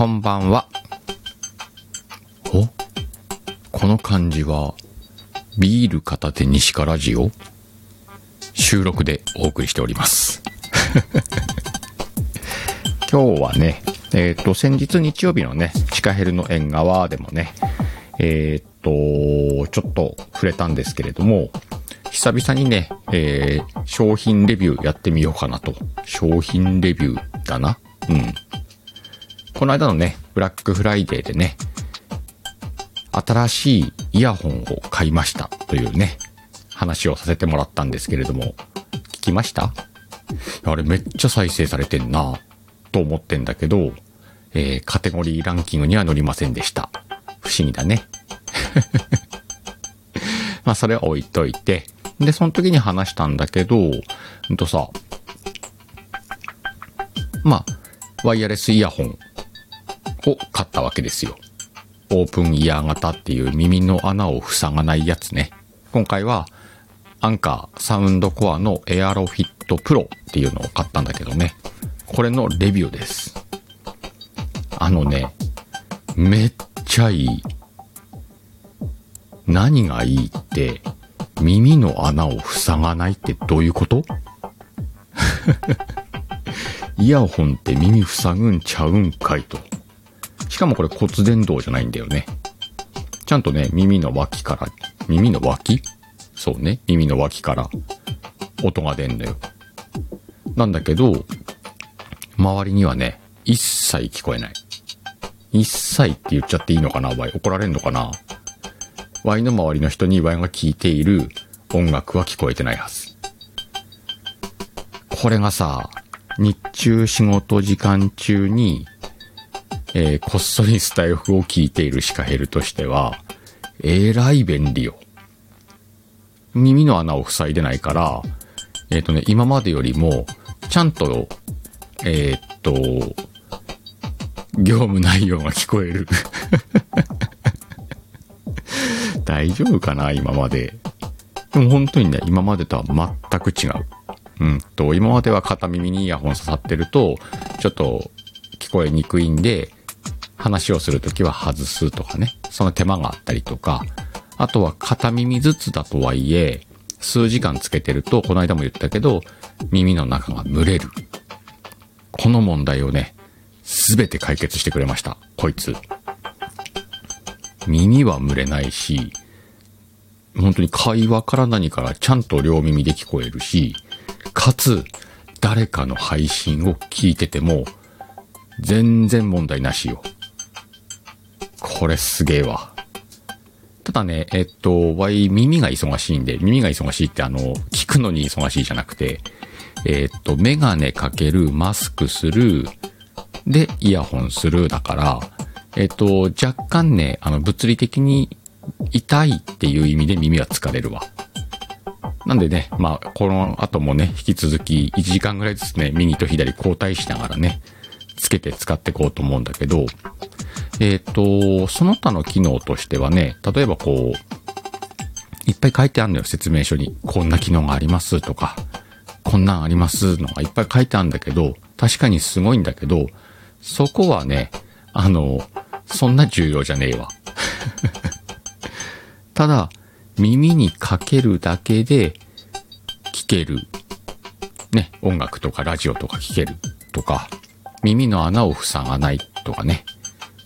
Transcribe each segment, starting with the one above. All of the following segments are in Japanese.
こんばんは。お？この感じは、ビール片手西からジオ？収録でお送りしております。今日はね、えっ、と、先日日曜日のね、地下ヘルの縁側でもね、えっ、と、ちょっと触れたんですけれども、久々にね、えー商品レビューやってみようかなと。商品レビューだなうん。この間のね、ブラックフライデーでね、新しいイヤホンを買いましたというね、話をさせてもらったんですけれども、聞きました？あれめっちゃ再生されてんなと思ってんだけど、えーカテゴリーランキングには載りませんでした。不思議だね。まあそれは置いといて、で、その時に話したんだけど、うんとさ、まあ、ワイヤレスイヤホンを買ったわけですよ。オープンイヤー型っていう耳の穴を塞がないやつね。今回は、アンカーサウンドコアのエアロフィットプロっていうのを買ったんだけどね。これのレビューです。あのね、めっちゃいい。何がいいって、耳の穴を塞がないってどういうこと？イヤホンって耳塞ぐんちゃうんかいと。しかもこれ骨伝導じゃないんだよね。ちゃんとね、耳の脇から、耳の脇？そうね、耳の脇から音が出んのよ。なんだけど、周りにはね、一切聞こえない。一切って言っちゃっていいのかなワイ怒られんのかな？ワイの周りの人にワイが聴いている音楽は聞こえてないはず。これがさ、日中仕事時間中に、えーこっそりスタイフを聞いているシカヘルとしては、えらい便利よ。耳の穴を塞いでないから、えっ、とね、今までよりも、ちゃんと、えーっと、業務内容が聞こえる。大丈夫かな今まで。でも本当にね、今までとは全く違う。うんと、今までは片耳にイヤホン刺さってると、ちょっと聞こえにくいんで、話をするときは外すとかね、その手間があったりとか、あとは片耳ずつだとはいえ、数時間つけてると、この間も言ったけど、耳の中が蒸れる。この問題をね、すべて解決してくれました。こいつ。耳は蒸れないし、本当に会話から何からちゃんと両耳で聞こえるし、かつ、誰かの配信を聞いてても、全然問題なしよ。これすげえわ。ただね、えっと、わい耳が忙しいんで、耳が忙しいってあの、聞くのに忙しいじゃなくて、えっと、メガネかける、マスクする、で、イヤホンするだから、えっと、若干ね、あの、物理的に痛いっていう意味で耳は疲れるわ。なんでね、まあ、この後もね、引き続き1時間ぐらいずつね、右と左交代しながらね、つけて使っていこうと思うんだけど、えっ、と、その他の機能としてはね、例えばこう、いっぱい書いてあるのよ、説明書に。こんな機能がありますとか、こんなんありますのがいっぱい書いてあるんだけど、確かにすごいんだけど、そこはね、あの、そんな重要じゃねえわ。ただ、耳にかけるだけで聞ける。ね、音楽とかラジオとか聞けるとか、耳の穴を塞がないとかね。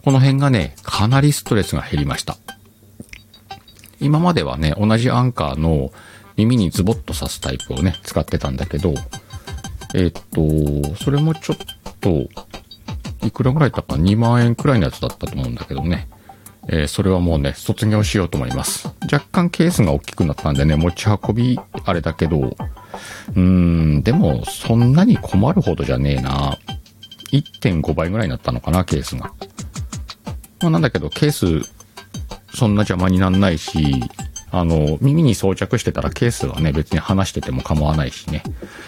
この辺がね、かなりストレスが減りました。今まではね、同じアンカーの耳にズボッと刺すタイプをね、使ってたんだけど、えーっと、それもちょっと、いくらぐらいだったか2万円くらいのやつだったと思うんだけどね。えーそれはもうね、卒業しようと思います。若干ケースが大きくなったんでね、持ち運び、あれだけど、うーん、でも、そんなに困るほどじゃねえな。1.5倍ぐらいになったのかな、ケースが。まあなんだけど、ケース、そんな邪魔になんないし、あの、耳に装着してたらケースはね、別に離してても構わないしね。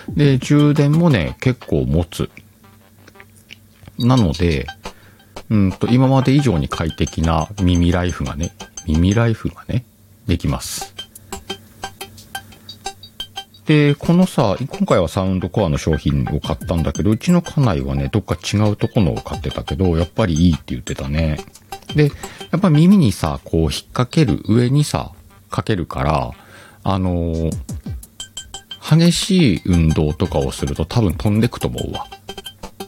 で、充電もね、結構持つ。なので、うんと、今まで以上に快適な耳ライフがね、耳ライフがね、できます。で、このさ、今回はサウンドコアの商品を買ったんだけど、うちの家内はね、どっか違うとこのを買ってたけど、やっぱりいいって言ってたね。で、やっぱ耳にさ、こう引っ掛ける、上にさ、かけるから、あのー、激しい運動とかをすると多分飛んでくと思うわ。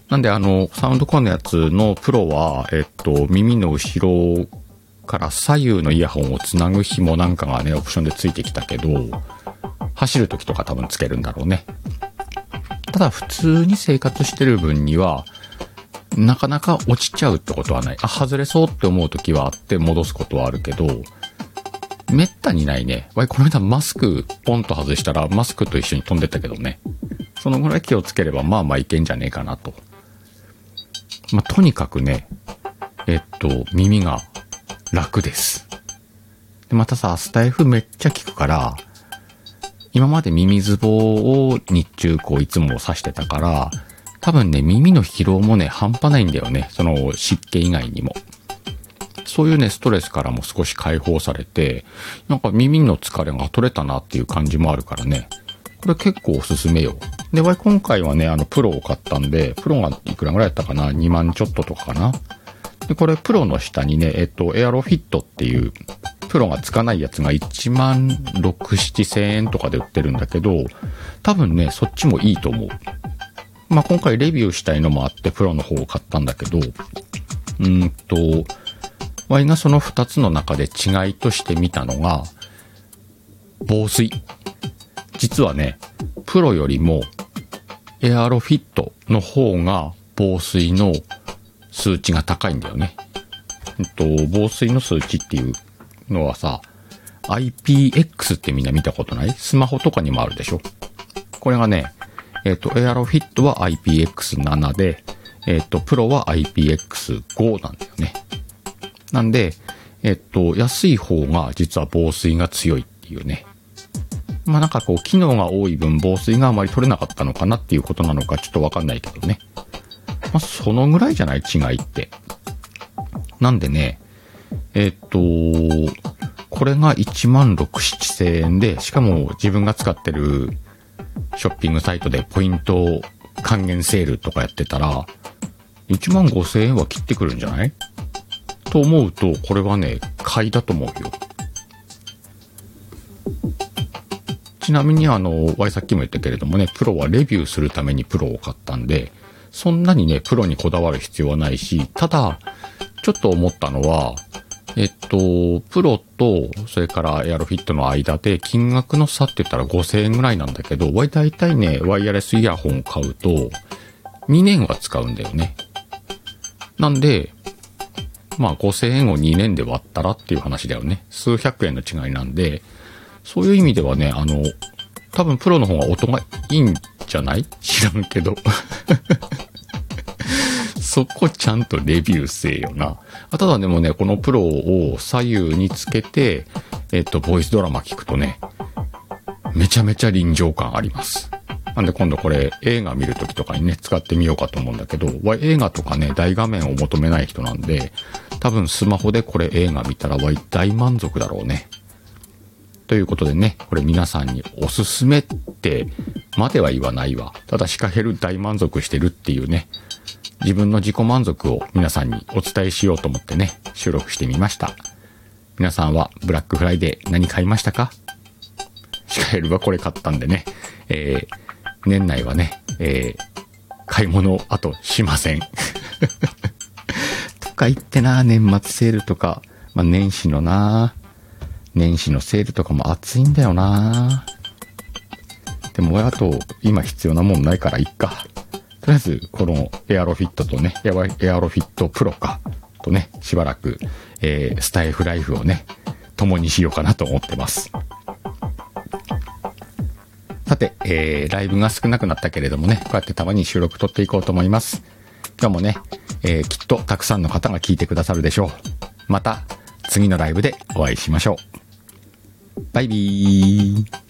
なんであの、サウンドコアのやつのプロは、えっと、耳の後ろから左右のイヤホンをつなぐ紐なんかがね、オプションでついてきたけど、走る時とか多分つけるんだろうね。ただ普通に生活してる分には、なかなか落ちちゃうってことはない。あ、外れそうって思う時はあって戻すことはあるけど、めったにないね。わい、この間マスクポンと外したらマスクと一緒に飛んでったけどね。そのぐらい気をつければまあまあいけんじゃねえかなと。まあ、とにかくね、えっと、耳が楽です。で、またさ、スタイフめっちゃ効くから、今まで耳ズボを日中こういつも刺してたから、多分ね、耳の疲労もね、半端ないんだよね。その湿気以外にも。そういうね、ストレスからも少し解放されて、なんか耳の疲れが取れたなっていう感じもあるからね。これ結構おすすめよ。で、今回はね、あの、プロを買ったんで、プロがいくらぐらいやったかな ?2 万ちょっととかかな？で、これプロの下にね、えっと、エアロフィットっていう、プロがつかないやつが1万6、7千円とかで売ってるんだけど、多分ね、そっちもいいと思う。まあ、今回レビューしたいのもあって、プロの方を買ったんだけど、うんと、ワイがその2つの中で違いとして見たのが、防水。実はね、プロよりもエアロフィットの方が防水の数値が高いんだよね。えっと、防水の数値っていうのはさ、IPX ってみんな見たことない？スマホとかにもあるでしょこれがね、えっと、エアロフィットは IPX7 で、えっと、プロは IPX5 なんだよね。なんで、えっと、安い方が実は防水が強いっていうね。まあなんかこう、機能が多い分防水があまり取れなかったのかなっていうことなのかちょっとわかんないけどね。まあそのぐらいじゃない？違いって。なんでね、えっと、これが1万6、7千円で、しかも自分が使ってるショッピングサイトでポイント還元セールとかやってたら、1万5千円は切ってくるんじゃない？と思うと、これはね、買いだと思うよ。ちなみにあの、ワイさっきも言ったけれどもね、プロはレビューするためにプロを買ったんで、そんなにね、プロにこだわる必要はないし、ただ、ちょっと思ったのは、えっと、プロと、それからエアロフィットの間で金額の差って言ったら5000円ぐらいなんだけど、だいたいね、ワイヤレスイヤホンを買うと、2年は使うんだよね。なんで、まあ5000円を2年で割ったらっていう話だよね。数百円の違いなんで、そういう意味ではね、あの、多分プロの方が音がいいんじゃない？知らんけど。そこちゃんとレビューせえよな。あただでもね、このプロを左右につけて、えっと、ボイスドラマ聞くとね、めちゃめちゃ臨場感あります。なんで今度これ映画見るときとかにね、使ってみようかと思うんだけど、映画とかね、大画面を求めない人なんで、多分スマホでこれ映画見たらわい大満足だろうね。ということでね、これ皆さんにおすすめってまでは言わないわ。ただシカヘル大満足してるっていうね、自分の自己満足を皆さんにお伝えしようと思ってね、収録してみました。皆さんはブラックフライデー何買いましたか？シカヘルはこれ買ったんでね、えー、年内はね、えー、買い物をあとしません。とか言ってな、年末セールとか、まあ、年始のな、年始のセールとかも暑いんだよな。でも、あと、今必要なもんないからいっか。とりあえず、このエアロフィットとね、エアロフィットプロか、とね、しばらく、えー、スタイフライフをね、共にしようかなと思ってます。さて、えー、ライブが少なくなったけれどもね、こうやってたまに収録撮っていこうと思います。今日もね、えー、きっとたくさんの方が聞いてくださるでしょう。また、次のライブでお会いしましょう。バイビー。